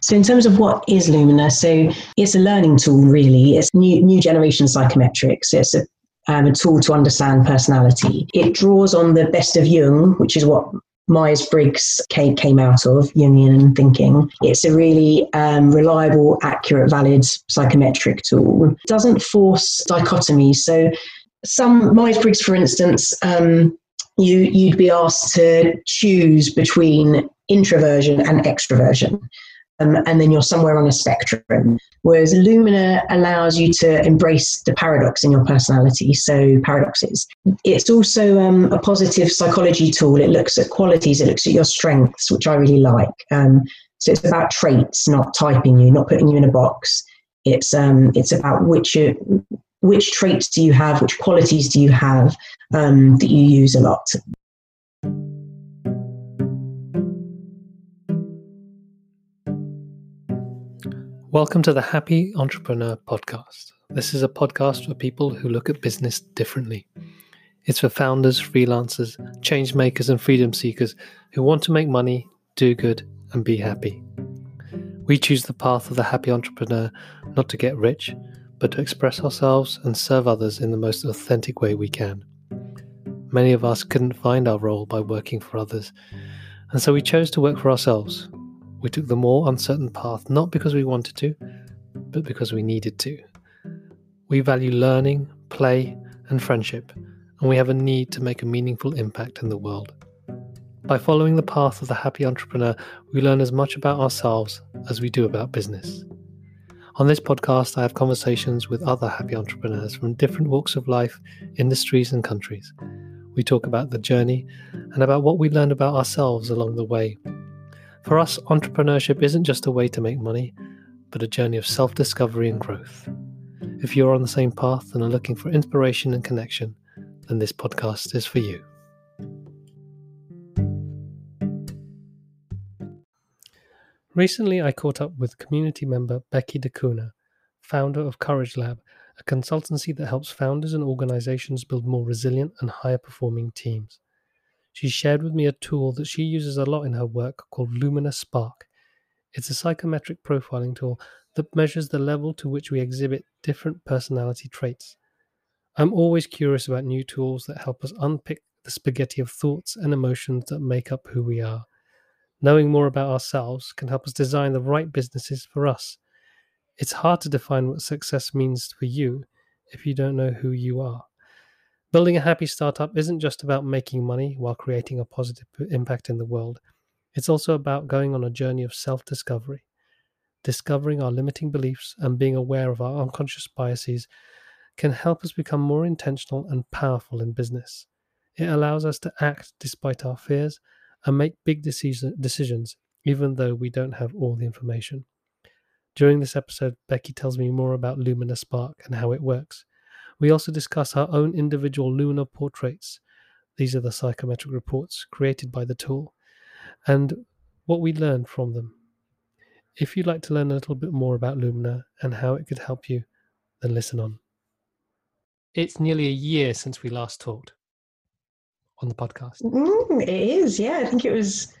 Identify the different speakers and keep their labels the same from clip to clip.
Speaker 1: So, in terms of what is Lumina, so it's a learning tool, really. It's new new generation psychometrics. It's a um, a tool to understand personality. It draws on the best of Jung, which is what Myers Briggs came, came out of, Jungian thinking. It's a really um, reliable, accurate, valid psychometric tool. It doesn't force dichotomies. So, some Myers Briggs, for instance, um, you, you'd be asked to choose between introversion and extroversion and then you're somewhere on a spectrum. Whereas Lumina allows you to embrace the paradox in your personality, so paradoxes. It's also um, a positive psychology tool. It looks at qualities, it looks at your strengths, which I really like. Um, so it's about traits, not typing you, not putting you in a box. It's um, it's about which which traits do you have, which qualities do you have um, that you use a lot.
Speaker 2: Welcome to the Happy Entrepreneur Podcast. This is a podcast for people who look at business differently. It's for founders, freelancers, change makers, and freedom seekers who want to make money, do good, and be happy. We choose the path of the happy entrepreneur not to get rich, but to express ourselves and serve others in the most authentic way we can. Many of us couldn't find our role by working for others, and so we chose to work for ourselves we took the more uncertain path not because we wanted to, but because we needed to. We value learning, play, and friendship, and we have a need to make a meaningful impact in the world. By following the path of the happy entrepreneur, we learn as much about ourselves as we do about business. On this podcast, I have conversations with other happy entrepreneurs from different walks of life, industries, and countries. We talk about the journey and about what we learned about ourselves along the way for us, entrepreneurship isn't just a way to make money, but a journey of self discovery and growth. If you're on the same path and are looking for inspiration and connection, then this podcast is for you. Recently, I caught up with community member Beccie D'Cunha, founder of Courage Lab, a consultancy that helps founders and organizations build more resilient and higher performing teams. She shared with me a tool that she uses a lot in her work called Lumina Spark. It's a psychometric profiling tool that measures the level to which we exhibit different personality traits. I'm always curious about new tools that help us unpick the spaghetti of thoughts and emotions that make up who we are. Knowing more about ourselves can help us design the right businesses for us. It's hard to define what success means for you if you don't know who you are. Building a happy startup isn't just about making money while creating a positive impact in the world. It's also about going on a journey of self discovery, discovering our limiting beliefs and being aware of our unconscious biases can help us become more intentional and powerful in business. It allows us to act despite our fears and make big decisions, even though we don't have all the information. During this episode, Beccie tells me more about Lumina Spark and how it works. We also discuss our own individual Lumina portraits. These are the psychometric reports created by the tool and what we learned from them. If you'd like to learn a little bit more about Lumina and how it could help you, then listen on. It's nearly a year since we last talked on the podcast.
Speaker 1: Mm, it is, yeah. I think it was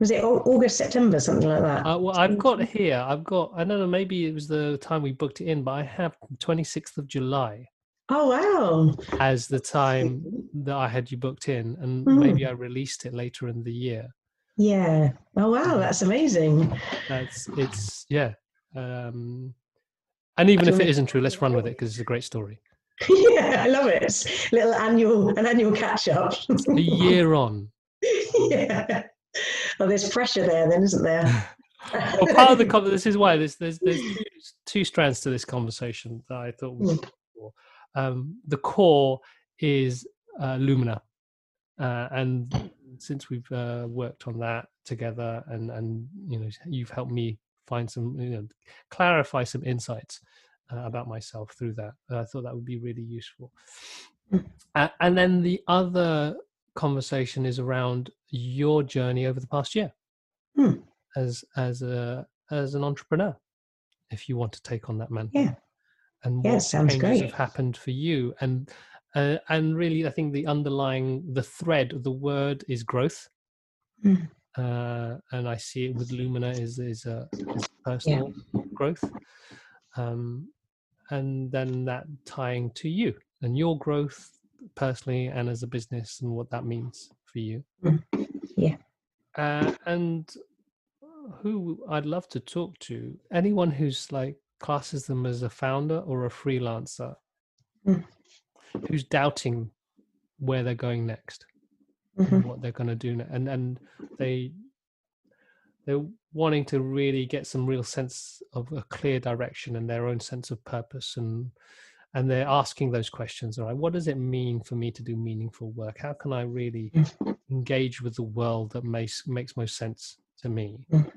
Speaker 1: was it August, September, something like that?
Speaker 2: Uh, well, I've got here. I've got. I don't know. Maybe it was the time we booked it in, but I have twenty sixth of July.
Speaker 1: Oh wow!
Speaker 2: As the time that I had you booked in, and mm. maybe I released it later in the year.
Speaker 1: Yeah. Oh wow, that's amazing.
Speaker 2: That's it's yeah. Um, and even if it isn't true, let's run with it because it's a great story.
Speaker 1: yeah, I love it. Little annual an annual catch up.
Speaker 2: a year on.
Speaker 1: yeah. Well, there's pressure there, then, isn't there?
Speaker 2: well, part of the this is why there's there's there's two, two strands to this conversation that I thought was. Mm um, the core is uh, Lumina, uh, and since we've uh, worked on that together, and and you know you've helped me find some you know clarify some insights uh, about myself through that. I thought that would be really useful. And then the other conversation is around your journey over the past year hmm. as as a as an entrepreneur if you want to take on that mantle
Speaker 1: yeah
Speaker 2: and
Speaker 1: yeah,
Speaker 2: what
Speaker 1: sounds
Speaker 2: changes
Speaker 1: great.
Speaker 2: have happened for you and uh, and really i think the underlying the thread of the word is growth
Speaker 1: mm.
Speaker 2: uh, and I see it with Lumina is is, uh, is personal yeah. growth, um, and then that tying to you and your growth personally and as a business and what that means for you.
Speaker 1: Mm. Yeah,
Speaker 2: uh, and who I'd love to talk to anyone who's like classes them as a founder or a freelancer mm. who's doubting where they're going next mm-hmm. what they're going to do and and they they're wanting to really get some real sense of a clear direction and their own sense of purpose and and they're asking those questions all right what does it mean for me to do meaningful work how can i really mm. engage with the world that makes makes most sense to me mm.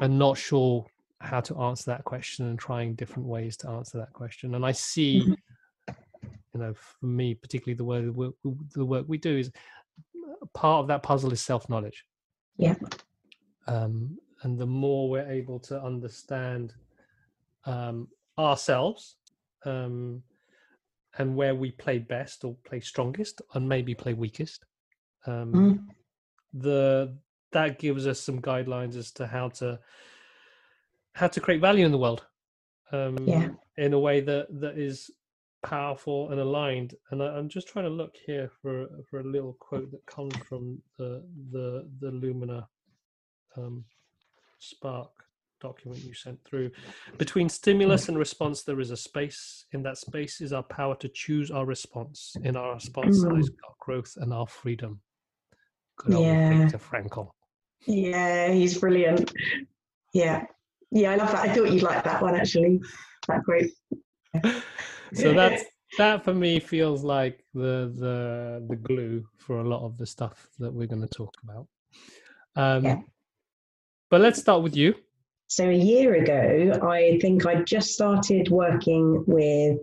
Speaker 2: and not sure how to answer that question and trying different ways to answer that question and i see mm-hmm. you know for me particularly the work the work we do is part of that puzzle is self knowledge.
Speaker 1: Yeah.
Speaker 2: Um, and the more we're able to understand um, ourselves um, and where we play best or play strongest and maybe play weakest, um, mm. the that gives us some guidelines as to how to how to create value in the world um,
Speaker 1: yeah.
Speaker 2: in a way that that is powerful and aligned. And I, am just trying to look here for for a little quote that comes from the the the Lumina um, Spark document you sent through. Between stimulus and response, there is a space. In that space is our power to choose our response. In our response lies mm. our growth and our freedom.
Speaker 1: Good yeah.
Speaker 2: To Frankl.
Speaker 1: Yeah, he's brilliant. Yeah. Yeah, I love that. I thought you'd like that one actually. That quote.
Speaker 2: so that's that for me feels like the the the glue for a lot of the stuff that we're going to talk about. Um, yeah. But let's start with you.
Speaker 1: So a year ago, I think I just started working with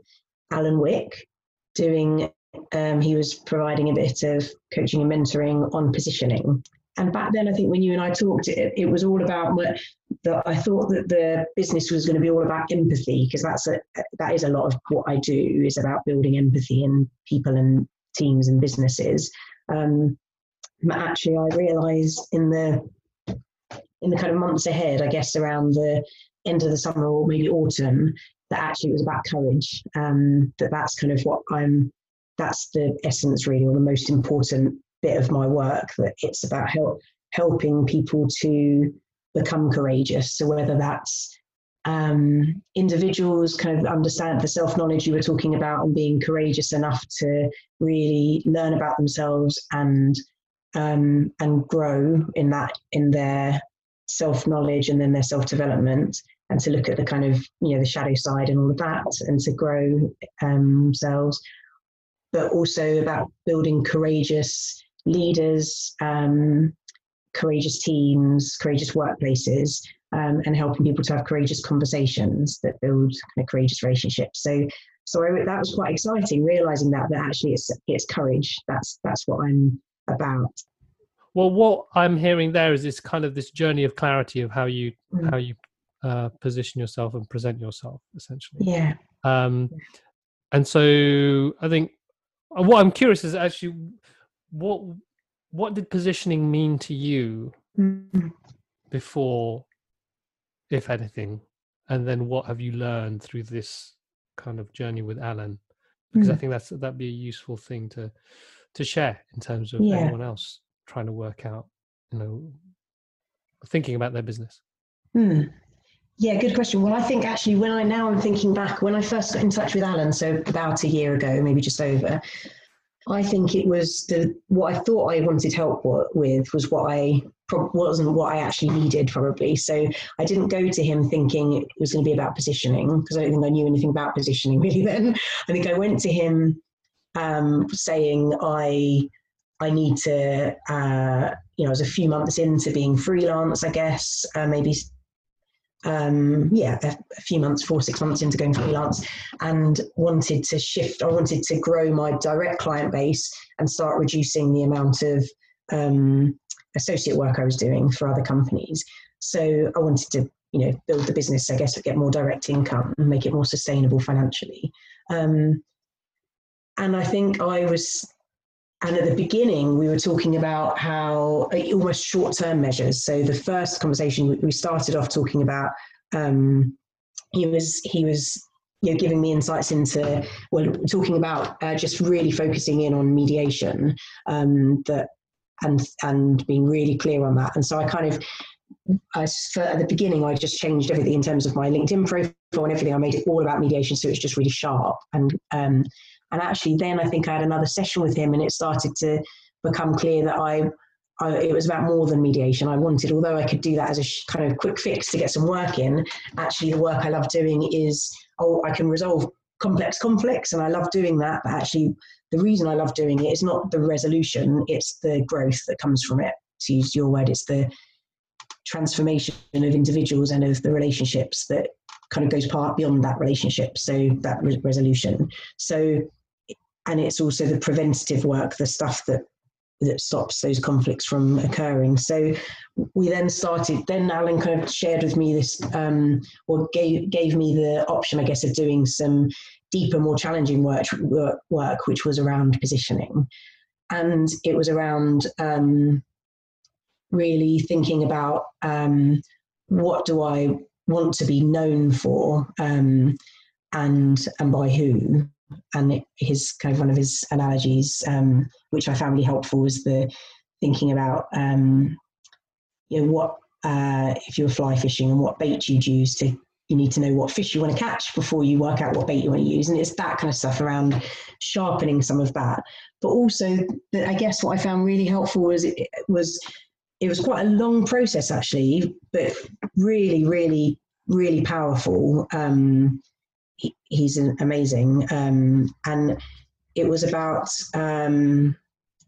Speaker 1: Alan Wick, doing. Um, he was providing a bit of coaching and mentoring on positioning. And back then, I think when you and I talked, it, it was all about the, I thought that the business was going to be all about empathy because that's a that is a lot of what I do is about building empathy in people and teams and businesses. Um, but actually, I realised in the in the kind of months ahead, I guess around the end of the summer or maybe autumn, that actually it was about courage. Um, that that's kind of what I'm. That's the essence, really, or the most important bit of my work. That it's about help helping people to become courageous. So whether that's um, individuals kind of understand the self knowledge you were talking about and being courageous enough to really learn about themselves and um, and grow in that in their self knowledge and then their self development and to look at the kind of you know the shadow side and all of that and to grow um, themselves but also about building courageous leaders um, courageous teams, courageous workplaces, um, and helping people to have courageous conversations that build kind of courageous relationships. So, so I, that was quite exciting, realizing that that actually it's it's courage. That's that's what I'm about.
Speaker 2: Well, what I'm hearing there is this kind of this journey of clarity of how you mm. how you uh, position yourself and present yourself, essentially.
Speaker 1: Yeah.
Speaker 2: Um, and so I think uh, what I'm curious is actually what what did positioning mean to you mm-hmm. before, if anything? And then what have you learned through this kind of journey with Alan? Because mm-hmm. I mm. think that's that'd be a useful thing to to share in terms of yeah. anyone else trying to work out, you know, thinking about their business.
Speaker 1: Hmm. Yeah, good question. Well, I think actually, when I now I'm thinking back, when I first got in touch with Alan, so about a year ago, maybe just over, I think it was the what I thought I wanted help with was what I wasn't what I actually needed probably. So I didn't go to him thinking it was going to be about positioning because I don't think I knew anything about positioning really then. I think I went to him um, saying I I need to uh, you know I was a few months into being freelance I guess uh, maybe um, yeah, a, a, few months, four, six months into going freelance, and wanted to shift. I wanted to grow my direct client base and start reducing the amount of um, associate work I was doing for other companies. So I wanted to, you know, build the business, I guess, get more direct income and make it more sustainable financially. Um, and I think I was and at the beginning, we were talking about how uh, almost short term measures. So the first conversation, we started off talking about um, he was he was you know giving me insights into well talking about uh, just really focusing in on mediation um, that and and being really clear on that. And so I kind of I, at the beginning, I just changed everything in terms of my LinkedIn profile and everything. I made it all about mediation, so it's just really sharp. And um, and actually, then I think I had another session with him, and it started to become clear that I, I it was about more than mediation. I wanted, although I could do that as a sh- kind of quick fix to get some work in. Actually, the work I love doing is oh, I can resolve complex conflicts, and I love doing that. But actually, the reason I love doing it is not the resolution; it's the growth that comes from it. To use your word, it's the transformation of individuals and of the relationships that kind of goes part beyond that relationship so that re- resolution so and it's also the preventative work, the stuff that that stops those conflicts from occurring. So we then started. Then Alan kind of shared with me this, um, or gave gave me the option, I guess, of doing some deeper, more challenging work, work, which was around positioning, and it was around um, really thinking about um, what do I want to be known for, um, and and by who and his kind of one of his analogies, um, which I found really helpful, was the thinking about um, you know what uh, if you were fly fishing and what bait you'd use to you need to know what fish you want to catch before you work out what bait you want to use and it's that kind of stuff around sharpening some of that. But also i guess what i found really helpful was it was it was quite a long process actually but really really really powerful um, he, he's amazing. Um, and it was about, um,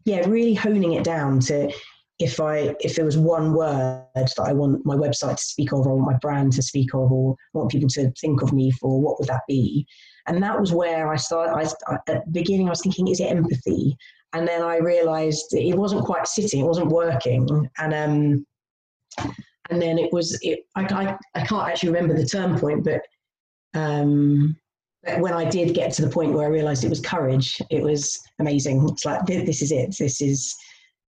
Speaker 1: yeah, really honing it down to if I if there was one word that I want my website to speak of, or want my brand to speak of, or want people to think of me for, what would that be? And that was where I started. I, at the beginning, I was thinking, is it empathy? And then I realised it wasn't quite sitting, it wasn't working, and um, and then it was. It, I, I I can't actually remember the turn point, but um, when I did get to the point where I realized it was courage, it was amazing. It's like, this is it. This is,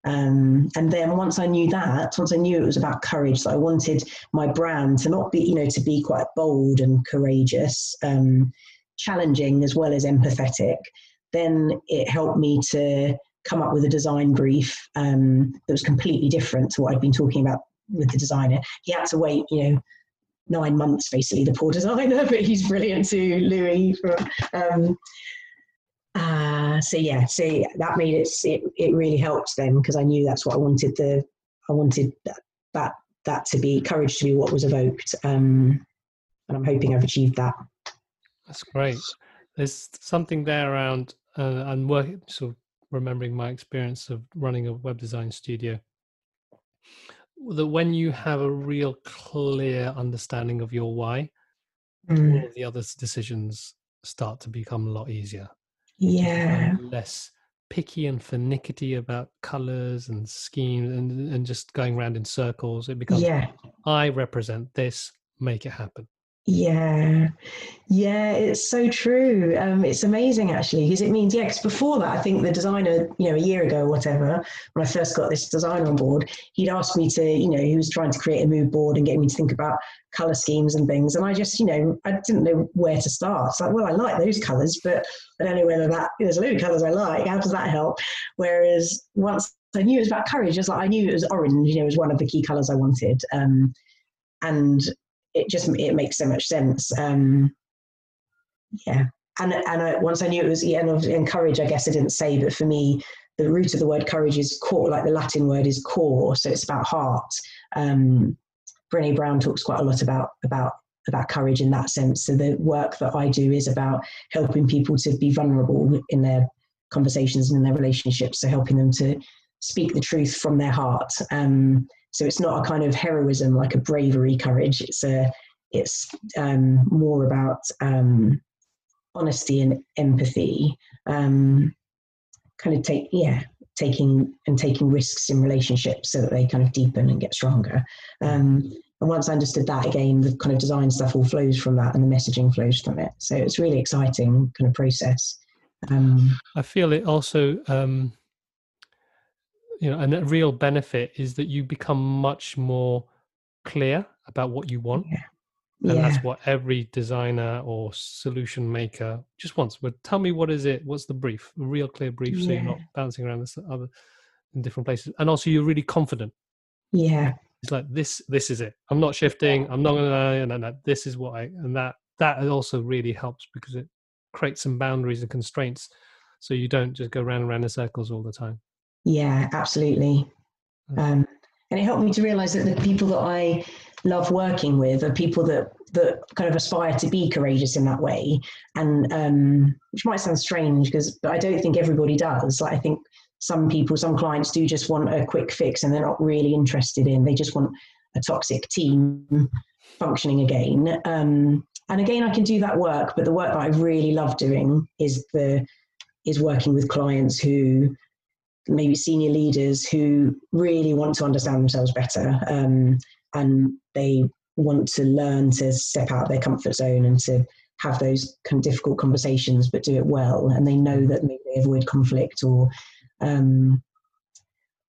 Speaker 1: um, and then once I knew that, once I knew it was about courage, that I wanted my brand to not be, you know, to be quite bold and courageous, um, challenging as well as empathetic, then it helped me to come up with a design brief um, that was completely different to what I'd been talking about with the designer. He had to wait, you know, nine months, basically, the poor designer, but he's brilliant too, Louis. Um, uh, so yeah, so that made it, it, it really helped then because I knew that's what I wanted the, I wanted that, that, that to be, courage to be what was evoked. Um, and I'm hoping I've achieved that.
Speaker 2: That's great. There's something there around, uh, and working, so remembering my experience of running a web design studio that when you have a real clear understanding of your why, mm. all the other decisions start to become a lot easier.
Speaker 1: Yeah.
Speaker 2: Less picky and finicky about colors and schemes and, and just going around in circles. It becomes, yeah. I represent this, make it happen.
Speaker 1: Yeah, yeah, it's so true. Um, it's amazing actually because it means yeah. Because before that, I think the designer, you know, a year ago or whatever, when I first got this design on board, he'd asked me to, you know, he was trying to create a mood board and get me to think about color schemes and things, and I just, you know, I didn't know where to start. It's like, well, I like those colors, but I don't know whether that there's a load of colors I like. How does that help? Whereas once I knew it was about courage, just like I knew it was orange, you know, was one of the key colors I wanted. Um, and it just it makes so much sense. Um, yeah, and and I, once I knew it was yeah, and, and courage, I guess I didn't say, but for me, the root of the word courage is core, like the Latin word is core, so it's about heart. Um, Brené Brown talks quite a lot about about about courage in that sense. So the work that I do is about helping people to be vulnerable in their conversations and in their relationships. So helping them to speak the truth from their heart. Um, so it's not a kind of heroism like a bravery courage. It's a it's um, more about um, honesty and empathy. Um, kind of take yeah taking and taking risks in relationships so that they kind of deepen and get stronger. Um, and once I understood that again, the kind of design stuff all flows from that, and the messaging flows from it. So it's really exciting kind of process.
Speaker 2: Um, I feel it also um, you know, and a real benefit is that you become much more clear about what you want.
Speaker 1: Yeah.
Speaker 2: And
Speaker 1: yeah.
Speaker 2: that's what every designer or solution maker just wants. But tell me, what is it? What's the brief? A real clear brief, so you're not bouncing around this other in different places, and also you're really confident.
Speaker 1: yeah.
Speaker 2: It's like this. This is it. I'm not shifting. I'm not gonna. No, no, this is what I. And that that also really helps because it creates some boundaries and constraints, so you don't just go round and round in circles all the time.
Speaker 1: Yeah, absolutely.
Speaker 2: Mm.
Speaker 1: Um, and it helped me to realize that the people that I love working with are people that that kind of aspire to be courageous in that way. And um, which might sound strange because but I don't think everybody does. Like I think some people, some clients do just want a quick fix and they're not really interested in. They just want a toxic team functioning again. Um, and again, I can do that work, but the work that I really love doing is the is working with clients who maybe senior leaders who really want to understand themselves better um, and they want to learn to step out of their comfort zone and to have those kind of difficult conversations but do it well. And they know that maybe they avoid conflict or um,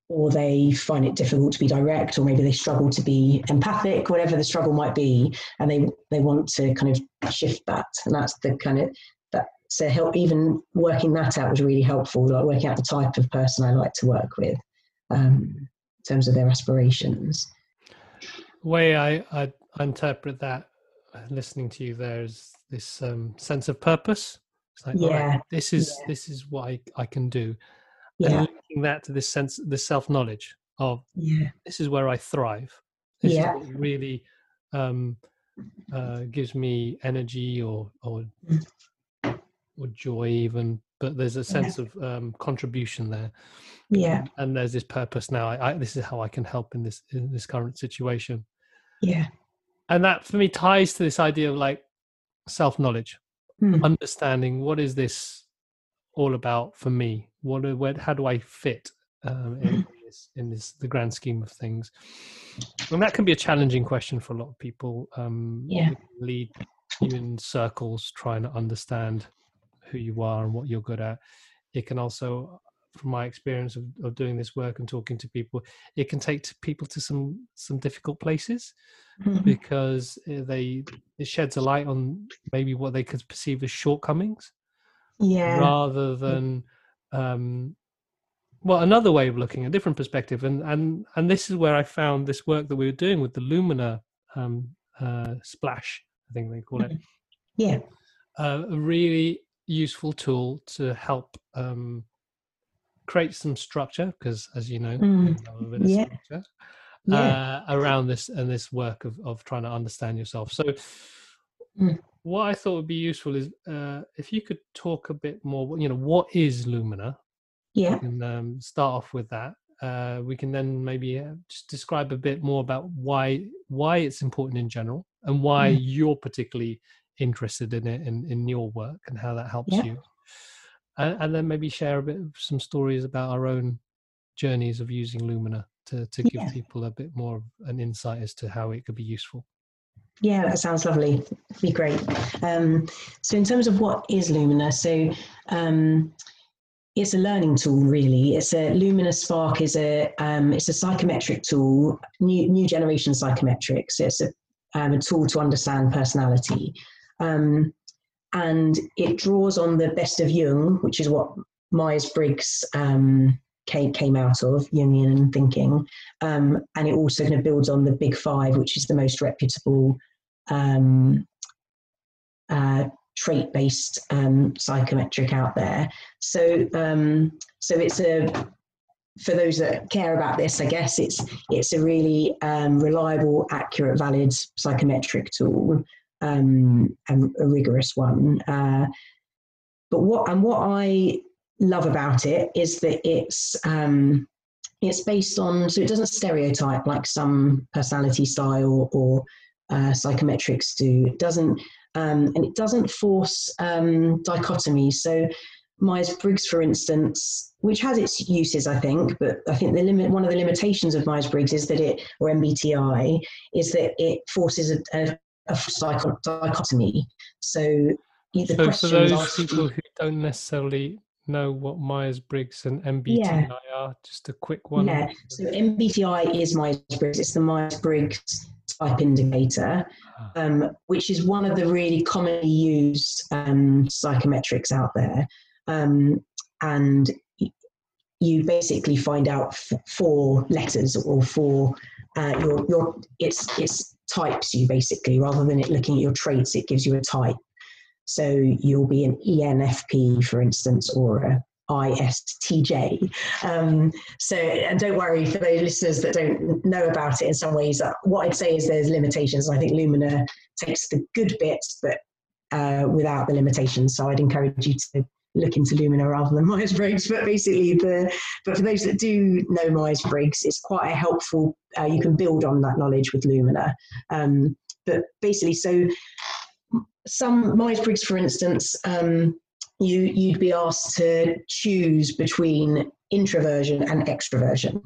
Speaker 1: or they find it difficult to be direct or maybe they struggle to be empathic whatever the struggle might be and they they want to kind of shift that. And that's the kind of so help even working that out was really helpful like working out the type of person i like to work with um, in terms of their aspirations
Speaker 2: The way I, I interpret that, listening to you, there is this um, sense of purpose. It's like, all right,
Speaker 1: Yeah,
Speaker 2: this is
Speaker 1: yeah.
Speaker 2: this is what I, I can do,
Speaker 1: yeah
Speaker 2: and linking that to this sense, this self knowledge of
Speaker 1: yeah
Speaker 2: this is where I thrive. This
Speaker 1: Yeah.
Speaker 2: is what really um, uh, gives me energy or or
Speaker 1: Mm.
Speaker 2: Or joy, even. But there's a sense of um, contribution there,
Speaker 1: yeah
Speaker 2: and there's this purpose now. I, I, this is how I can help in this in this current situation,
Speaker 1: yeah
Speaker 2: and that for me ties to this idea of like self knowledge,
Speaker 1: Mm.
Speaker 2: understanding what is this all about for me. What where, how do I fit um, in this in this the grand scheme of things? And that can be a challenging question for a lot of people. Um,
Speaker 1: Yeah.
Speaker 2: lead you in circles trying to understand who you are and what you're good at. It can also, from my experience of, of doing this work and talking to people, it can take to people to some some difficult places
Speaker 1: Mhm.
Speaker 2: because uh, they it sheds a light on maybe what they could perceive as shortcomings
Speaker 1: yeah.
Speaker 2: rather than um well another way of looking a different perspective. And and and this is where i found this work that we were doing with the lumina um uh splash i think they call it.
Speaker 1: Yeah.
Speaker 2: Uh, really useful tool to help um create some structure because as you know
Speaker 1: Mm.
Speaker 2: a bit of
Speaker 1: Yeah.
Speaker 2: structure
Speaker 1: yeah
Speaker 2: uh, around this and this work of, of trying to understand yourself. So,
Speaker 1: Mm.
Speaker 2: what I thought would be useful is uh, if you could talk a bit more. You know, what is Lumina?
Speaker 1: yeah
Speaker 2: And um, start off with that. Uh, we can then maybe uh, just describe a bit more about why why it's important in general and why
Speaker 1: Mm.
Speaker 2: you're particularly interested in it in, in your work and how that helps
Speaker 1: Yeah.
Speaker 2: you. And, and then maybe share a bit of some stories about our own journeys of using Lumina to, to give
Speaker 1: Yeah.
Speaker 2: people a bit more of an insight as to how it could be useful.
Speaker 1: Yeah, that sounds lovely. Be great. Um, so, in terms of what is Lumina, so um, it's a learning tool. Really, it's a Lumina Spark is a um, it's a psychometric tool, new new generation psychometrics. It's a um, a tool to understand personality, um, and it draws on the best of Jung, which is what Myers Briggs um, came came out of Jungian thinking, um, and it also kind of builds on the Big Five, which is the most reputable um, uh, trait-based um, psychometric out there. So, um, so it's a for those that care about this, I guess it's it's a really um, reliable, accurate, valid psychometric tool um, and a rigorous one. Uh, but what and what I love about it is that it's um, it's based on so it doesn't stereotype like some personality style or uh, psychometrics do. It doesn't um, and it doesn't force um, dichotomy. So Myers Briggs, for instance, which has its uses, I think, but I think the limit one of the limitations of Myers Briggs is that it or MBTI is that it forces a, a, a psycho- dichotomy. So the
Speaker 2: So for those
Speaker 1: asked-
Speaker 2: people who don't necessarily know what Myers Briggs and MBTI yeah. are? Just a quick one.
Speaker 1: Yeah. So MBTI is Myers Briggs. It's the Myers Briggs type indicator, ah. um, which is one of the really commonly used um, psychometrics out there. Um, and you basically find out f- four letters or four uh, your your it's it's types you basically rather than it looking at your traits it gives you a type so you'll be an enfp for instance or a ISTJ. Um, so, and don't worry for those listeners that don't know about it in some ways. Uh, what I'd say is there's limitations. I think Lumina takes the good bits, but uh, without the limitations. So I'd encourage you to look into Lumina rather than Myers Briggs. But basically, the but for those that do know Myers Briggs, it's quite a helpful. Uh, you can build on that knowledge with Lumina. Um, but basically, so some Myers Briggs, for instance, um, you you'd be asked to choose between introversion and extroversion,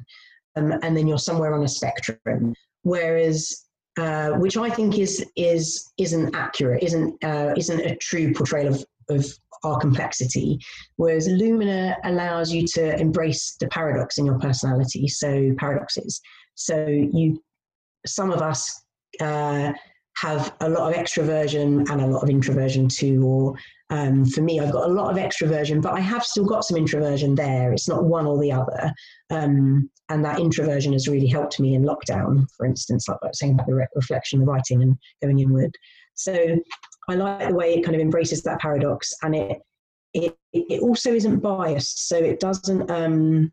Speaker 1: um, and then you're somewhere on a spectrum. Whereas uh, which I think is is isn't accurate, isn't uh, isn't a true portrayal of, of our complexity. Whereas Lumina allows you to embrace the paradox in your personality. So paradoxes. So you, some of us uh, have a lot of extroversion and a lot of introversion too. Or um, for me, I've got a lot of extroversion, but I have still got some introversion there. It's not one or the other. Um, and that introversion has really helped me in lockdown, for instance, like I was saying about the re- reflection, the writing, and going inward. So I like the way it kind of embraces that paradox, and it it it also isn't biased, so it doesn't. Um,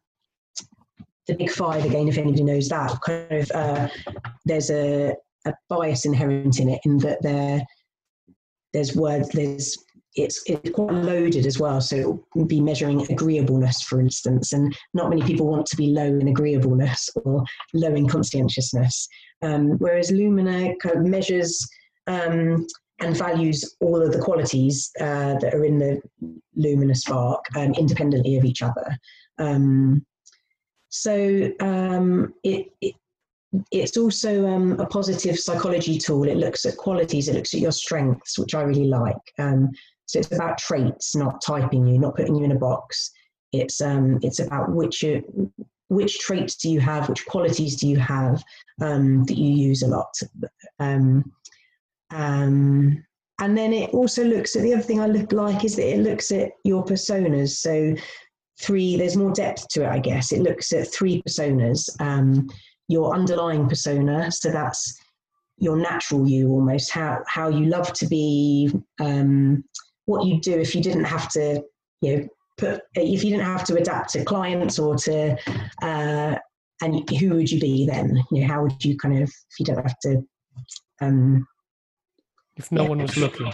Speaker 1: the big five again, if anybody knows that, kind of uh, there's a, a bias inherent in it, in that there there's words there's it's it's quite loaded as well. So it'll be measuring agreeableness, for instance, and not many people want to be low in agreeableness or low in conscientiousness. Um, whereas Lumina kind of measures um, and values all of the qualities uh, that are in the Lumina Spark um, independently of each other. Um, so um, it, it, it's also um, a positive psychology tool. It looks at qualities, it looks at your strengths, which I really like. Um, so it's about traits, not typing you, not putting you in a box. It's um, it's about which uh, which traits do you have, which qualities do you have that you use a lot. Um, and then it also looks at the other thing I look like is that it looks at your personas. So three, there's more depth to it, I guess. It looks at three personas. Um, your underlying persona, so that's your natural you almost, how how you love to be, um, what you do if you didn't have to, you know, put if you didn't have to adapt to clients or to uh, and who would you be then? You know, how would you kind of if you don't have to um,
Speaker 2: if no yeah. one was looking.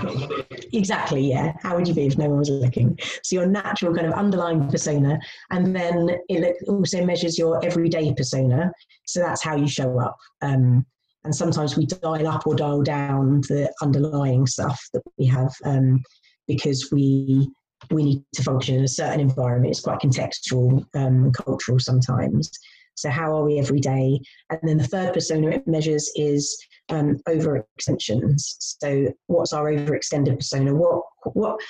Speaker 1: Exactly, yeah. How would you be if no one was looking? So your natural kind of underlying persona, and then it also measures your everyday persona. So that's how you show up. Um, and sometimes we dial up or dial down the underlying stuff that we have um, because we we need to function in a certain environment. It's quite contextual, um, cultural sometimes. So how are we every day? And then the third persona it measures is um, overextensions. So what's our overextended persona? What what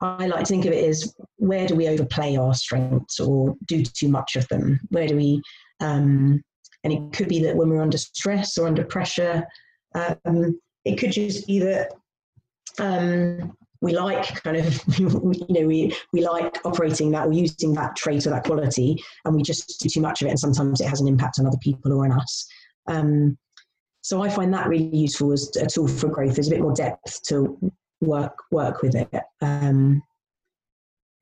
Speaker 1: I like to think of it is where do we overplay our strengths or do too much of them? Where do we? Um, and it could be that when we're under stress or under pressure, um, it could just be that um, we like kind of you know we we like operating that or using that trait or that quality and we just do too much of it and sometimes it has an impact on other people or on us. Um, so i find that really useful as a tool for growth. There's a bit more depth to work work with it. Um,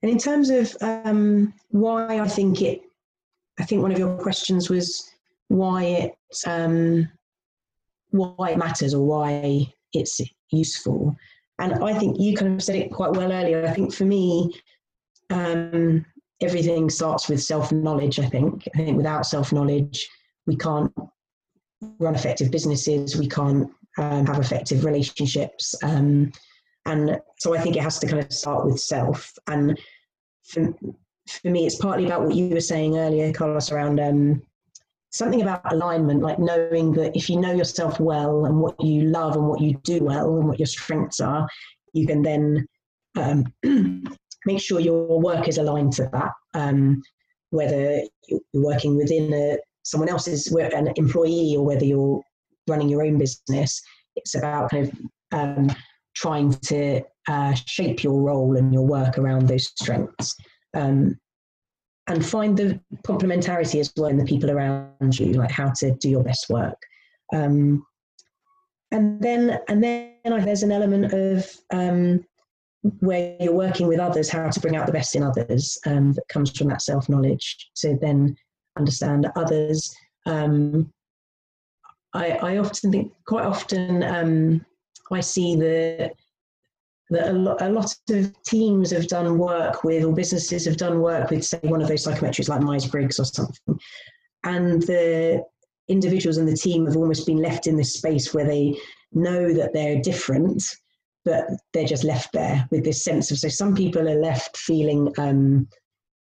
Speaker 1: and in terms of um, why i think it i think one of your questions was why it um, why it matters or why it's useful and I think you kind of said it quite well earlier. I think for me, um, everything starts with self knowledge. I think. I think without self knowledge, we can't run effective businesses. We can't um, have effective relationships. Um, and so I think it has to kind of start with self. And for, for me, it's partly about what you were saying earlier, Carlos, around um, something about alignment, like knowing that if you know yourself well and what you love and what you do well and what your strengths are, you can then um, make sure your work is aligned to that. Um, whether you're working within a, someone else's an employee or whether you're running your own business, it's about kind of um, trying to uh, shape your role and your work around those strengths. Um, and find the complementarity as well in the people around you, like how to do your best work. Um, and then, and then there's an element of um, where you're working with others, how to bring out the best in others um, that comes from that self knowledge. To then understand others. Um, I, I, often think, quite often, um, I see the that a lot, a lot of teams have done work with, or businesses have done work with, say, one of those psychometrics like Myers Briggs or something, and the individuals in the team have almost been left in this space where they know that they're different, but they're just left there with this sense of. So some people are left feeling um,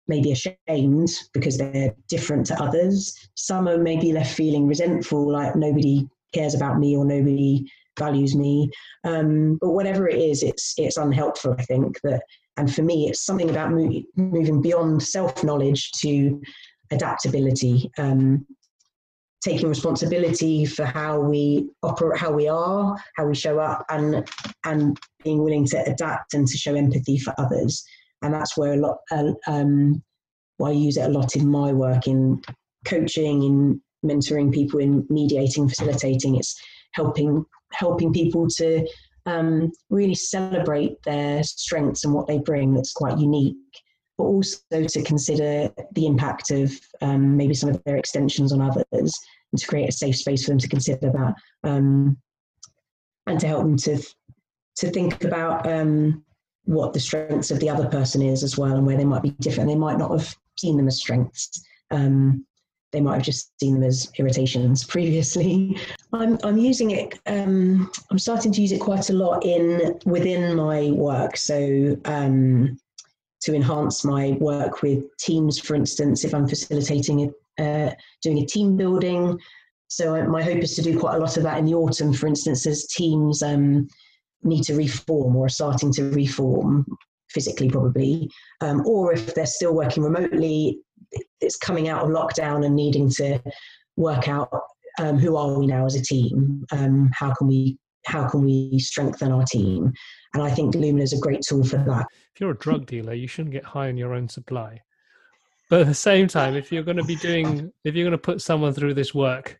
Speaker 1: maybe ashamed because they're different to others. Some are maybe left feeling resentful, like nobody cares about me or nobody values me. Um, but whatever it is, it's it's unhelpful. I think that, and for me, it's something about mo- moving beyond self knowledge to adaptability. Um, taking responsibility for how we operate, how we are, how we show up, and and being willing to adapt and to show empathy for others. And that's where a lot, uh, um, well, I use it a lot in my work in coaching, in mentoring people, in mediating, facilitating. It's helping helping people to um, really celebrate their strengths and what they bring that's quite unique, but also to consider the impact of um, maybe some of their extensions on others and to create a safe space for them to consider that um, and to help them to to think about um, what the strengths of the other person is as well and where they might be different. They might not have seen them as strengths. Um, they might have just seen them as irritations previously. I'm, I'm using it, um, I'm starting to use it quite a lot in within my work. So um, to enhance my work with teams, for instance, if I'm facilitating, a, uh, doing a team building. So my hope is to do quite a lot of that in the autumn, for instance, as teams um, need to reform or are starting to reform physically probably, um, or if they're still working remotely, it's coming out of lockdown and needing to work out um, who are we now as a team? Um, how can we how can we strengthen our team? And I think Lumina is a great tool for that.
Speaker 2: If you're a drug dealer, you shouldn't get high on your own supply. But at the same time, if you're going to be doing, if you're going to put someone through this work,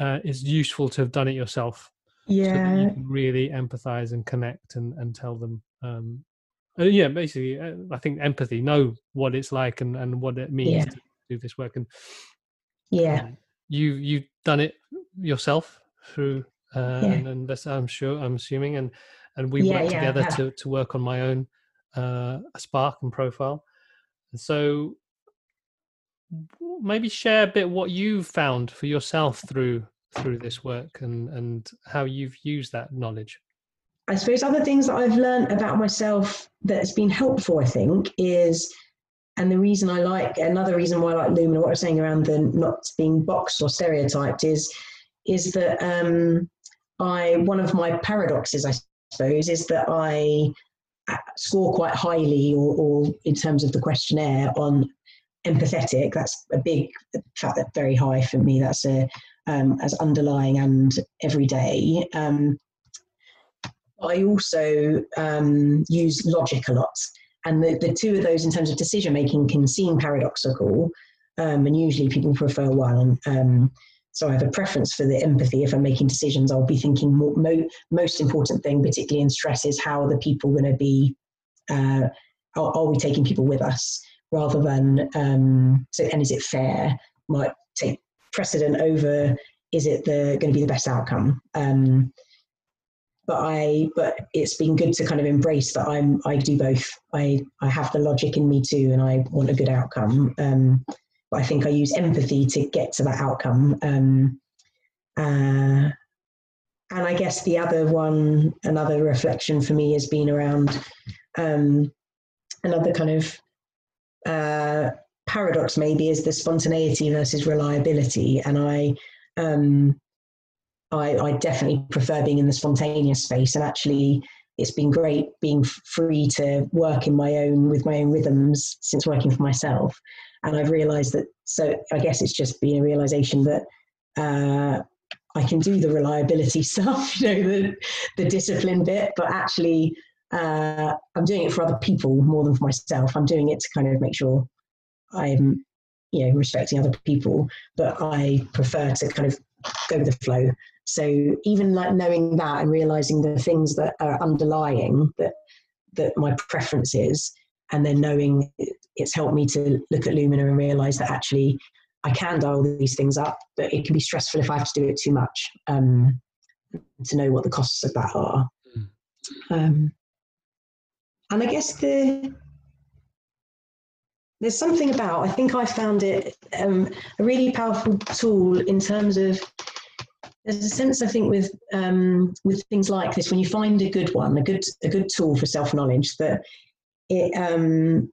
Speaker 2: uh, it's useful to have done it yourself.
Speaker 1: Yeah. So you
Speaker 2: can really empathize and connect and, and tell them um, uh, yeah, basically, uh, I think empathy, know what it's like and, and what it means yeah. to do this work. And
Speaker 1: yeah,
Speaker 2: um, you you've done it yourself through, uh, yeah. and, and that's I'm sure I'm assuming, and and we yeah, worked together to to work on my own uh, Spark and profile. And so maybe share a bit what you've found for yourself through through this work and and how you've used that knowledge.
Speaker 1: I suppose other things that I've learned about myself that's been helpful, I think, is and the reason I like another reason why I like Lumina, what I was saying around the not being boxed or stereotyped is is that um, I one of my paradoxes, I suppose, is that I uh, score quite highly or, or in terms of the questionnaire on empathetic. That's a big fact that's very high for me. That's a um, as underlying and everyday. Um, I also um, use logic a lot. And the, the two of those, in terms of decision making, can seem paradoxical. Um, and usually people prefer one. Um, so I have a preference for the empathy. If I'm making decisions, I'll be thinking more, mo- most important thing, particularly in stress, is how are the people going to be, uh, are, are, we taking people with us rather than, um, so, and is it fair? Might take precedent over, is it the, going to be the best outcome? Um, but I but it's been good to kind of embrace that I'm I do both. I I have the logic in me too, and I want a good outcome. Um, but I think I use empathy to get to that outcome. Um, uh, and I guess the other one, another reflection for me has been around um, another kind of uh, paradox, maybe, is the spontaneity versus reliability. And I um, I, I definitely prefer being in the spontaneous space. And actually, it's been great being free to work in my own with my own rhythms since working for myself and i've realized that so i guess it's just been a realization that uh, i can do the reliability stuff you know the, the discipline bit but actually uh, i'm doing it for other people more than for myself i'm doing it to kind of make sure i'm you know respecting other people but i prefer to kind of go with the flow so even like knowing that and realizing the things that are underlying that that my preference is, and then knowing it's helped me to look at Lumina and realize that actually I can dial these things up, but it can be stressful if I have to do it too much. Um, to know what the costs of that are. Mm. Um, and I guess the there's something about I think I found it um, a really powerful tool in terms of there's a sense I think with um, with things like this when you find a good one, a good a good tool for self knowledge that it. Um,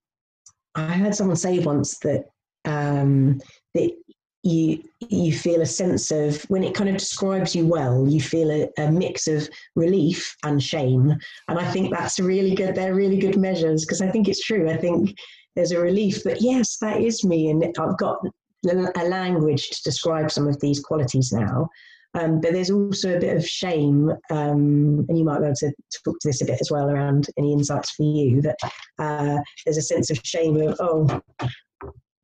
Speaker 1: I heard someone say once that um, that you you feel a sense of when it kind of describes you well, you feel a, a mix of relief and shame, and I think that's really good. They're really good measures because I think it's true. I think there's a relief that yes, that is me, and I've got a language to describe some of these qualities now. Um, but there's also a bit of shame, um, and you might be able to talk to this a bit as well around any insights for you. That uh, there's a sense of shame of oh,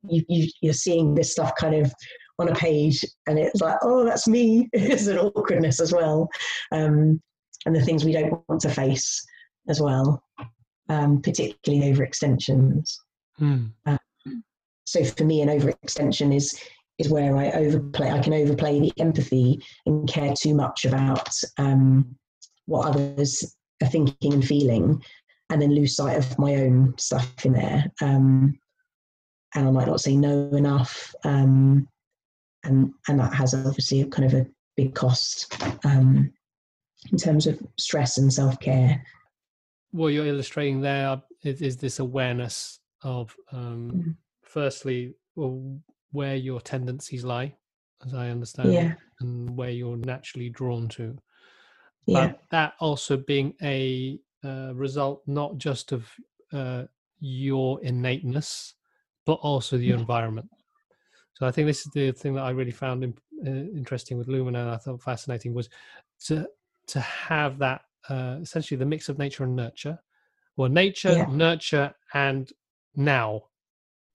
Speaker 1: you, you, you're seeing this stuff kind of on a page, and it's like oh, that's me. There's an awkwardness as well, um, and the things we don't want to face as well, um, particularly overextensions. Mm. Uh, so for me, an overextension is is where I overplay. I can overplay the empathy and care too much about um, what others are thinking and feeling, and then lose sight of my own stuff in there. Um, and I might not say no enough, um, and and that has obviously a kind of a big cost um, in terms of stress and self care.
Speaker 2: What you're illustrating there is, is this awareness of, mm. firstly, well, where your tendencies lie, as I understand, yeah. and where you're naturally drawn to. Yeah. But that also being a uh, result not just of uh, your innateness, but also the yeah. environment. So I think this is the thing that I really found in, uh, interesting with Lumina. And I thought fascinating was to to have that uh, essentially the mix of nature and nurture. Well, nature, yeah. nurture, and now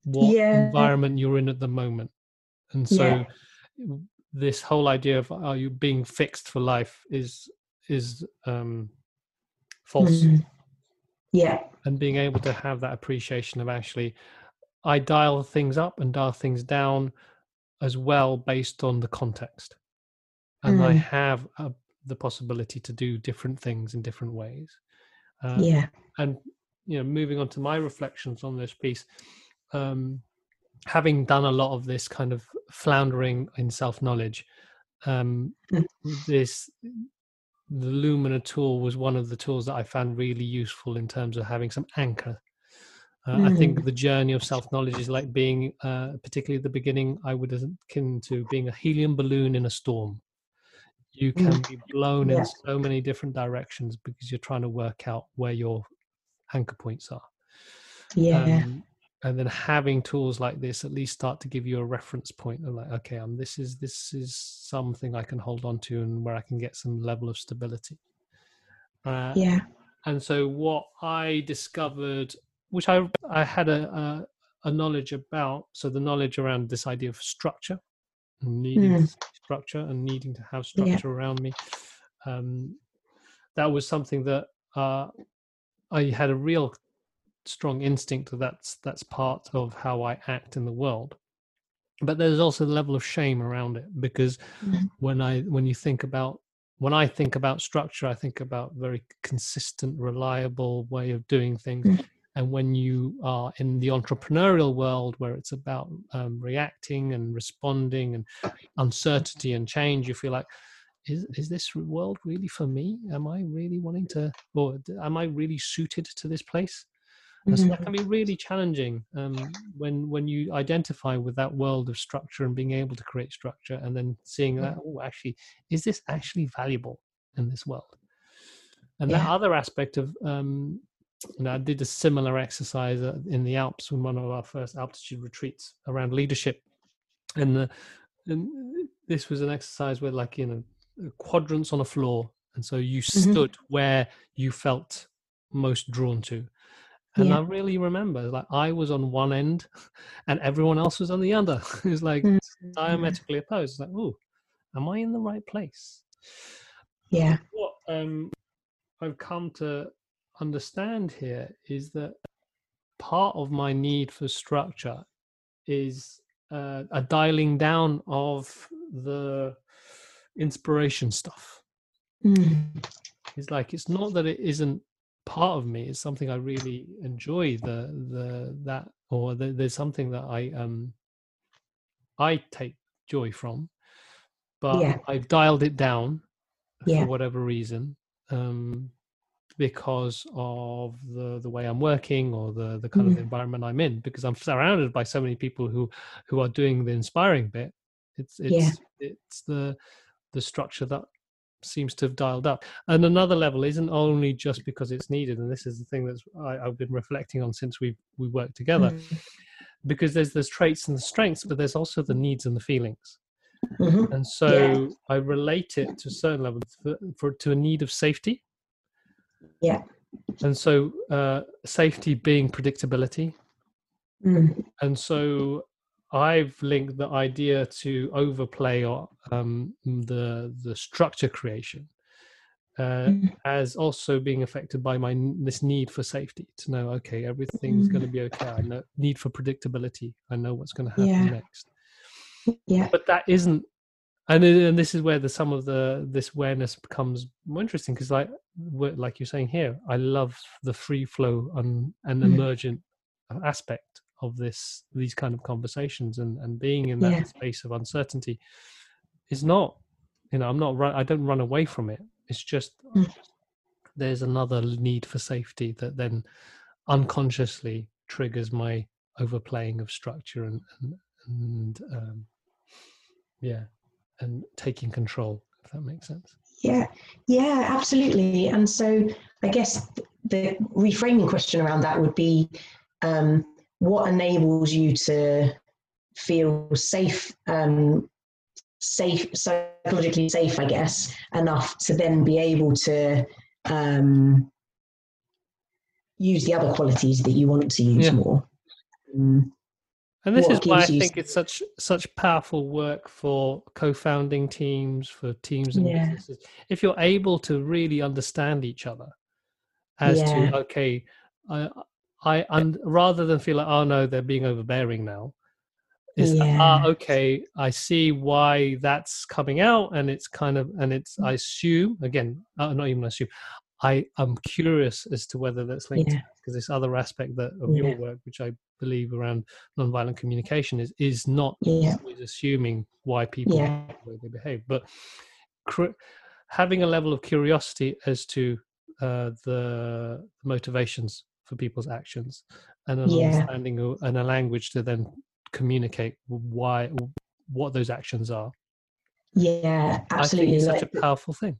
Speaker 2: what yeah. environment you're in at the moment and so yeah. this whole idea of are you being fixed for life is is um false mm-hmm.
Speaker 1: yeah
Speaker 2: and being able to have that appreciation of actually i dial things up and dial things down as well based on the context and mm. i have a, the possibility to do different things in different ways
Speaker 1: uh, yeah
Speaker 2: and you know moving on to my reflections on this piece um, having done a lot of this kind of floundering in self knowledge, um, mm. this the Lumina tool was one of the tools that I found really useful in terms of having some anchor. Uh, mm. I think mm. the journey of self knowledge is like being, uh, particularly at the beginning, I would akin to being a helium balloon in a storm. You can mm. be blown yeah. in so many different directions because you're trying to work out where your anchor points are.
Speaker 1: Yeah. Um,
Speaker 2: and then having tools like this at least start to give you a reference point of like okay um this is this is something i can hold on to and where i can get some level of stability
Speaker 1: uh, yeah
Speaker 2: and so what i discovered which i i had a, a, a knowledge about so the knowledge around this idea of structure needing mm. structure and needing to have structure yeah. around me um that was something that uh i had a real strong instinct that that's that's part of how I act in the world. But there's also the level of shame around it because mm-hmm. when I when you think about when I think about structure, I think about very consistent, reliable way of doing things. Mm-hmm. And when you are in the entrepreneurial world where it's about um, reacting and responding and uncertainty and change, you feel like, is, is this world really for me? Am I really wanting to, or am I really suited to this place? Mm-hmm. So that can be really challenging um, when when you identify with that world of structure and being able to create structure, and then seeing that oh, actually, is this actually valuable in this world? and that other aspect of um, you know, I did a similar exercise uh, in the Alps in one of our first altitude retreats around leadership, and the and this was an exercise where like you know quadrants on a floor, and so you
Speaker 1: Mhm.
Speaker 2: stood where you felt most drawn to. And
Speaker 1: Yeah.
Speaker 2: I really remember, like I was on one end, and everyone else was on the other. it was like
Speaker 1: Mm.
Speaker 2: diametrically opposed. It's like, oh, am I in the right place?
Speaker 1: Yeah.
Speaker 2: what um, I've come to understand here is that part of my need for structure is uh, a dialing down of the inspiration stuff.
Speaker 1: Mm.
Speaker 2: It's like it's not that it isn't part of me; it's something I really enjoy. The the that or the, there's something that I um I take joy from, but
Speaker 1: Yeah.
Speaker 2: I've dialed it down
Speaker 1: Yeah.
Speaker 2: for whatever reason um, because of the the way I'm working or the the kind of
Speaker 1: Mm.
Speaker 2: environment I'm in because I'm surrounded by so many people who who are doing the inspiring bit it's it's
Speaker 1: Yeah.
Speaker 2: it's the the structure that seems to have dialed up and another level isn't only just because it's needed and this is the thing that's I, I've been reflecting on since we we worked together
Speaker 1: Mm.
Speaker 2: because there's there's traits and the strengths but there's also the needs and the feelings
Speaker 1: Mhm.
Speaker 2: and so I relate it to a certain level for, for to a need of safety.
Speaker 1: Yeah.
Speaker 2: And so uh, safety being predictability,
Speaker 1: Mm.
Speaker 2: and so I've linked the idea to overplay or um, the the structure creation uh,
Speaker 1: Mm.
Speaker 2: as also being affected by my this need for safety to know okay everything's going to be okay. I know need for predictability. I know what's going to happen
Speaker 1: Yeah.
Speaker 2: next.
Speaker 1: Yeah.
Speaker 2: but that isn't and and this is where the some of the this awareness becomes more interesting because like like you're saying here i love the free flow and and
Speaker 1: Mm.
Speaker 2: emergent aspect of this these kind of conversations and and being in that
Speaker 1: Yeah.
Speaker 2: space of uncertainty is not you know i'm not run, i don't run away from it it's just
Speaker 1: Mm.
Speaker 2: there's another need for safety that then unconsciously triggers my overplaying of structure and and, and um, yeah and taking control if that makes sense
Speaker 1: Yeah, yeah, absolutely. And so I guess the reframing question around that would be um, what enables you to feel safe, um, safe, psychologically safe, I guess, enough to then be able to um, use the other qualities that you want to use
Speaker 2: Yeah.
Speaker 1: more. Um,
Speaker 2: and this is why i think it's such such powerful work for co-founding teams for teams and
Speaker 1: Yeah.
Speaker 2: businesses if you're able to really understand each other as
Speaker 1: Yeah.
Speaker 2: to okay i i and rather than feel like oh no they're being overbearing now is
Speaker 1: Yeah.
Speaker 2: ah okay i see why that's coming out and it's kind of and it's i assume again uh, not even assume i am curious as to whether that's linked
Speaker 1: Yeah.
Speaker 2: because this other aspect that of your work which i believe around nonviolent communication is is not
Speaker 1: Yeah.
Speaker 2: always assuming why people
Speaker 1: Yeah.
Speaker 2: behave the they behave but cr- having a level of curiosity as to uh, the motivations for people's actions and an
Speaker 1: Yeah.
Speaker 2: understanding and a language to then communicate why what those actions are
Speaker 1: Yeah,
Speaker 2: i
Speaker 1: absolutely.
Speaker 2: it's such a powerful thing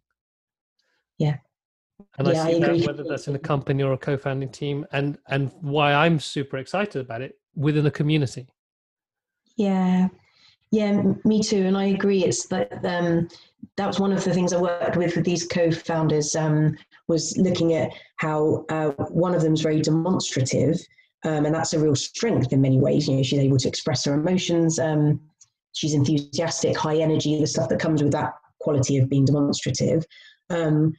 Speaker 1: Yeah.
Speaker 2: and
Speaker 1: Yeah,
Speaker 2: i
Speaker 1: I
Speaker 2: see that whether that's in a company or a co-founding team and and why i'm super excited about it within the community
Speaker 1: Yeah, yeah, me too. And I agree. It's that um, that was one of the things I worked with with these co-founders um, was looking at how uh, one of them is very demonstrative, um, and that's a real strength in many ways. You know, she's able to express her emotions. Um, she's enthusiastic, high energy, the stuff that comes with that quality of being demonstrative. Um,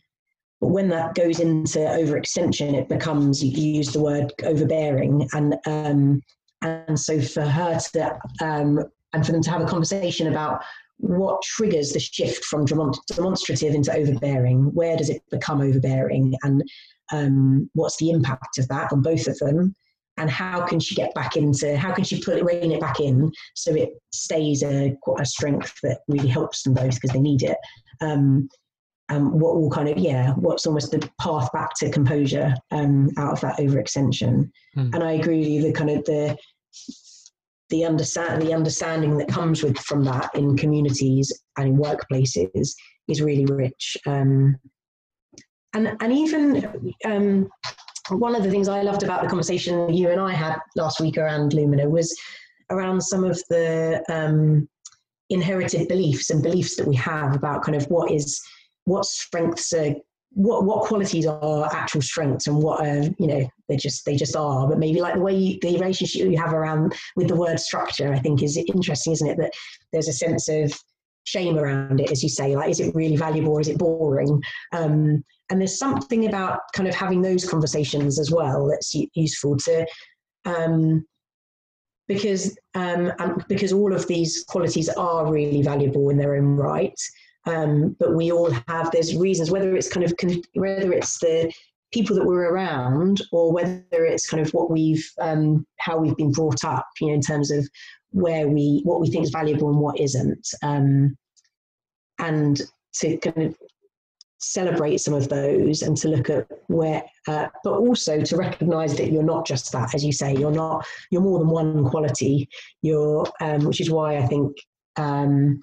Speaker 1: but when that goes into overextension, it becomes you use the word overbearing, and um, and so for her to um, and for them to have a conversation about what triggers the shift from demonstrative into overbearing? Where does it become overbearing? And um, what's the impact of that on both of them? And how can she get back into how can she put it rein it back in so it stays a, a strength that really helps them both because they need it? Um, um, what will kind of yeah what's almost the path back to composure um, out of that overextension?
Speaker 2: Hmm.
Speaker 1: and i agree with you the kind of the the understand the understanding that comes with from that in communities and in workplaces is really rich um, and and even um, one of the things I loved about the conversation you and I had last week around Lumina was around some of the um, inherited beliefs and beliefs that we have about kind of what is what strengths are what what qualities are actual strengths and what are you know they just they just are. But maybe like the way you, the relationship you have around with the word structure i think is interesting isn't it? That there's a sense of shame around it as you say like is it really valuable or is it boring? Um, and there's something about kind of having those conversations as well that's useful to um, because um, because all of these qualities are really valuable in their own right. Um, but we all have there's reasons whether it's kind of whether it's the people that we're around or whether it's kind of what we've um, how we've been brought up you know in terms of where we what we think is valuable and what isn't. Um, and to kind of celebrate some of those and to look at where uh, but also to recognize that you're not just that as you say you're not you're more than one quality. You're um, which is why i think um,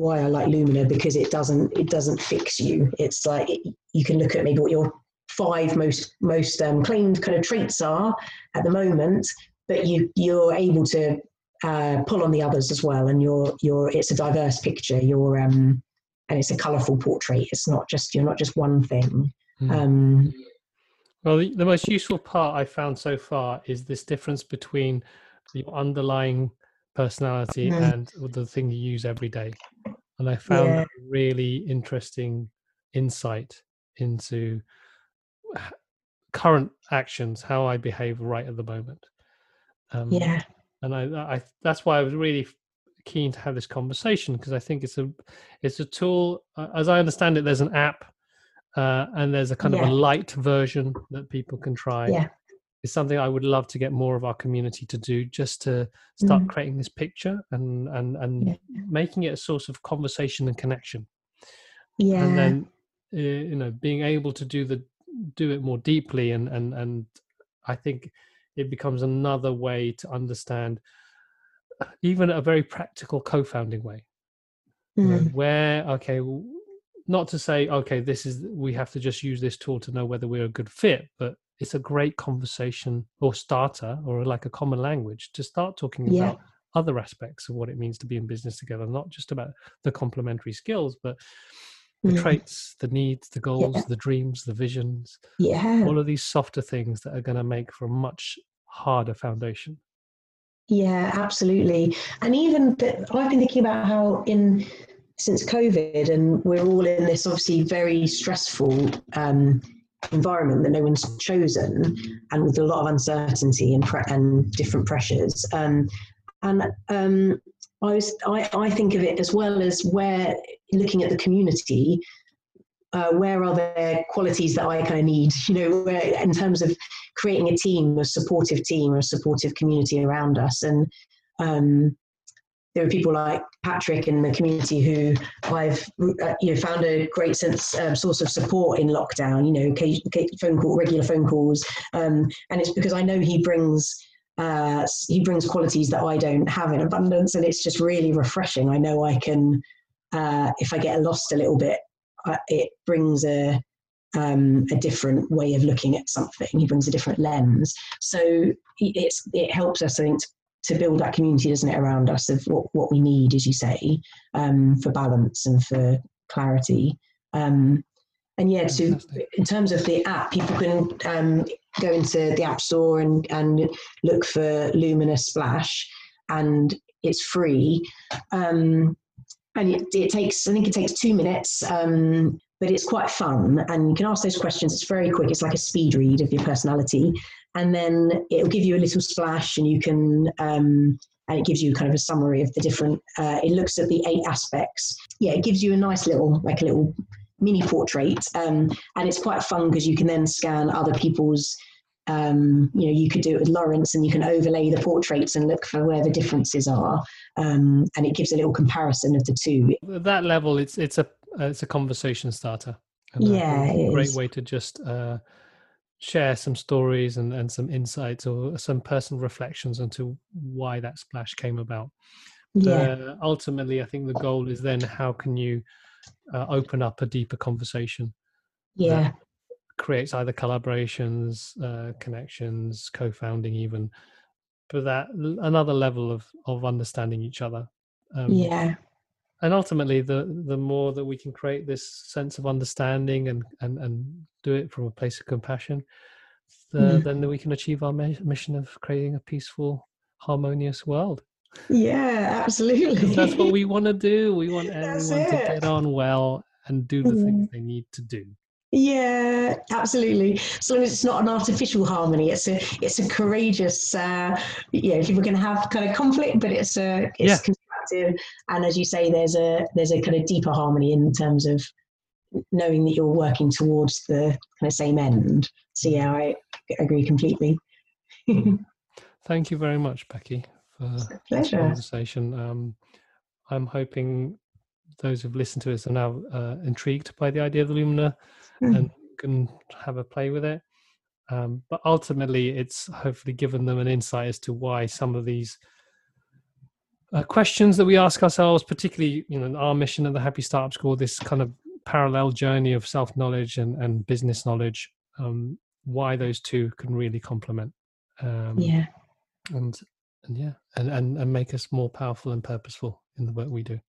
Speaker 1: why i like lumina because it doesn't it doesn't fix you it's like it, you can look at maybe what your five most most um, claimed kind of traits are at the moment but you you're able to uh, pull on the others as well and you're you're it's a diverse picture you're um and it's a colourful portrait. It's not just you're not just one thing. Mm. Um,
Speaker 2: well, the, the, most useful part I found so far is this difference between your underlying personality mm. and the thing you use every day, and I found yeah. really interesting insight into current actions, how I behave right at the moment.
Speaker 1: Um, yeah,
Speaker 2: and I, I that's why I was really keen to have this conversation because I think it's a it's a tool. As I understand it, there's an app uh, and there's a kind yeah. of a light version that people can try.
Speaker 1: Yeah.
Speaker 2: It's something I would love to get more of our community to do, just to start mm. creating this picture and and and yeah. making it a source of conversation and connection.
Speaker 1: Yeah.
Speaker 2: And then uh, you know being able to do the do it more deeply and and and I think it becomes another way to understand even a very practical co-founding way mm. you know, mm. where okay not to say okay this is we have to just use this tool to know whether we're a good fit but it's a great conversation or starter or like a common language to start talking yeah. about other aspects of what it means to be in business together not just about the complementary skills but the mm. traits the needs the goals yeah. the dreams the visions
Speaker 1: yeah
Speaker 2: all of these softer things that are going to make for a much harder foundation
Speaker 1: yeah, absolutely. And even I've been thinking about how in since COVID, and we're all in this obviously very stressful um, environment that no one's chosen, and with a lot of uncertainty and pre- and different pressures. Um, and um, I was I, I think of it as well as where looking at the community uh, where are there qualities that I kind of need, you know, where, in terms of creating a team, a supportive team, or a supportive community around us. And um, there are people like Patrick in the community who I've uh, you know found a great sense um, source of support in lockdown. You know, phone call, regular phone calls, um, and it's because I know he brings. Uh, he brings qualities that I don't have in abundance, and it's just really refreshing. I know I can, uh, if I get lost a little bit, uh, it brings a um, a different way of looking at something. He brings a different lens. So it's it helps us, I think, to build that community, doesn't it, around us of what, what we need, as you say, um, for balance and for clarity. Um, and yeah, so in terms of the app, people can um, go into the App Store and, and look for Lumina Splash, and it's free. Um, and it, it, takes i think it takes two minutes um, but it's quite fun and you can ask those questions it's very quick it's like a speed read of your personality and then it'll give you a little splash and you can um, and it gives you kind of a summary of the different uh, it looks at the eight aspects yeah it gives you a nice little like a little mini portrait um, and it's quite fun because you can then scan other people's um, you know, you could do it with Lawrence and you can overlay the portraits and look for where the differences are. Um, and it gives a little comparison of the two.
Speaker 2: At that level, it's, it's a, uh, it's a conversation starter.
Speaker 1: And yeah.
Speaker 2: A great way to just, uh, share some stories and, and some insights or some personal reflections into why that splash came about. Yeah. Uh, ultimately, I think the goal is then how can you uh, open up a deeper conversation
Speaker 1: Yeah.
Speaker 2: Creates either collaborations, uh, connections, co-founding, even, but that another level of of understanding each other.
Speaker 1: Um, yeah.
Speaker 2: And ultimately, the the more that we can create this sense of understanding and and and do it from a place of compassion, the, mm. then we can achieve our mission of creating a peaceful, harmonious world.
Speaker 1: Yeah, absolutely.
Speaker 2: That's what we want to do. We want everyone to get on well and do the mm. things they need to do.
Speaker 1: Yeah, absolutely. So long as it's not an artificial harmony, it's a it's a courageous. Uh, yeah, people can have kind of conflict, but it's a it's yeah. constructive. And as you say, there's a there's a kind of deeper harmony in terms of knowing that you're working towards the kind of same end. So yeah, I agree completely.
Speaker 2: Thank you very much, Beccie, for this conversation. Um, I'm hoping those who've listened to us are now uh, intrigued by the idea of the Lumina mm. and can have a play with it. Um, but ultimately, it's hopefully given them an insight as to why some of these uh, questions that we ask ourselves, particularly you know, our mission at the Happy Startup School, this kind of parallel journey of self knowledge and, and business knowledge, um, why those two can really complement.
Speaker 1: Um, yeah.
Speaker 2: And and yeah, and, and and make us more powerful and purposeful in the work we do.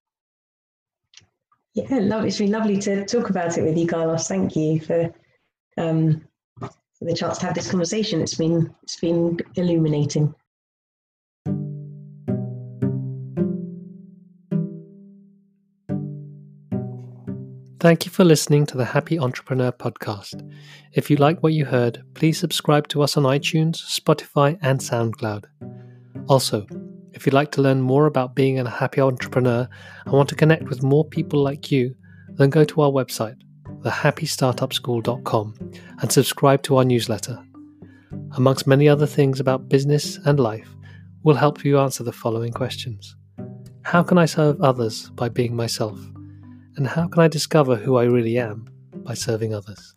Speaker 1: Yeah, love. It's been lovely to talk about it with you, Carlos. Thank you for um, for the chance to have this conversation. It's been it's been illuminating.
Speaker 2: Thank you for listening to the Happy Entrepreneur podcast. If you like what you heard, please subscribe to us on iTunes, Spotify, and SoundCloud. Also, if you'd like to learn more about being a happy entrepreneur and want to connect with more people like you, then go to our website, thehappystartupschool.com, and subscribe to our newsletter. Amongst many other things about business and life, we'll help you answer the following questions How can I serve others by being myself? And how can I discover who I really am by serving others?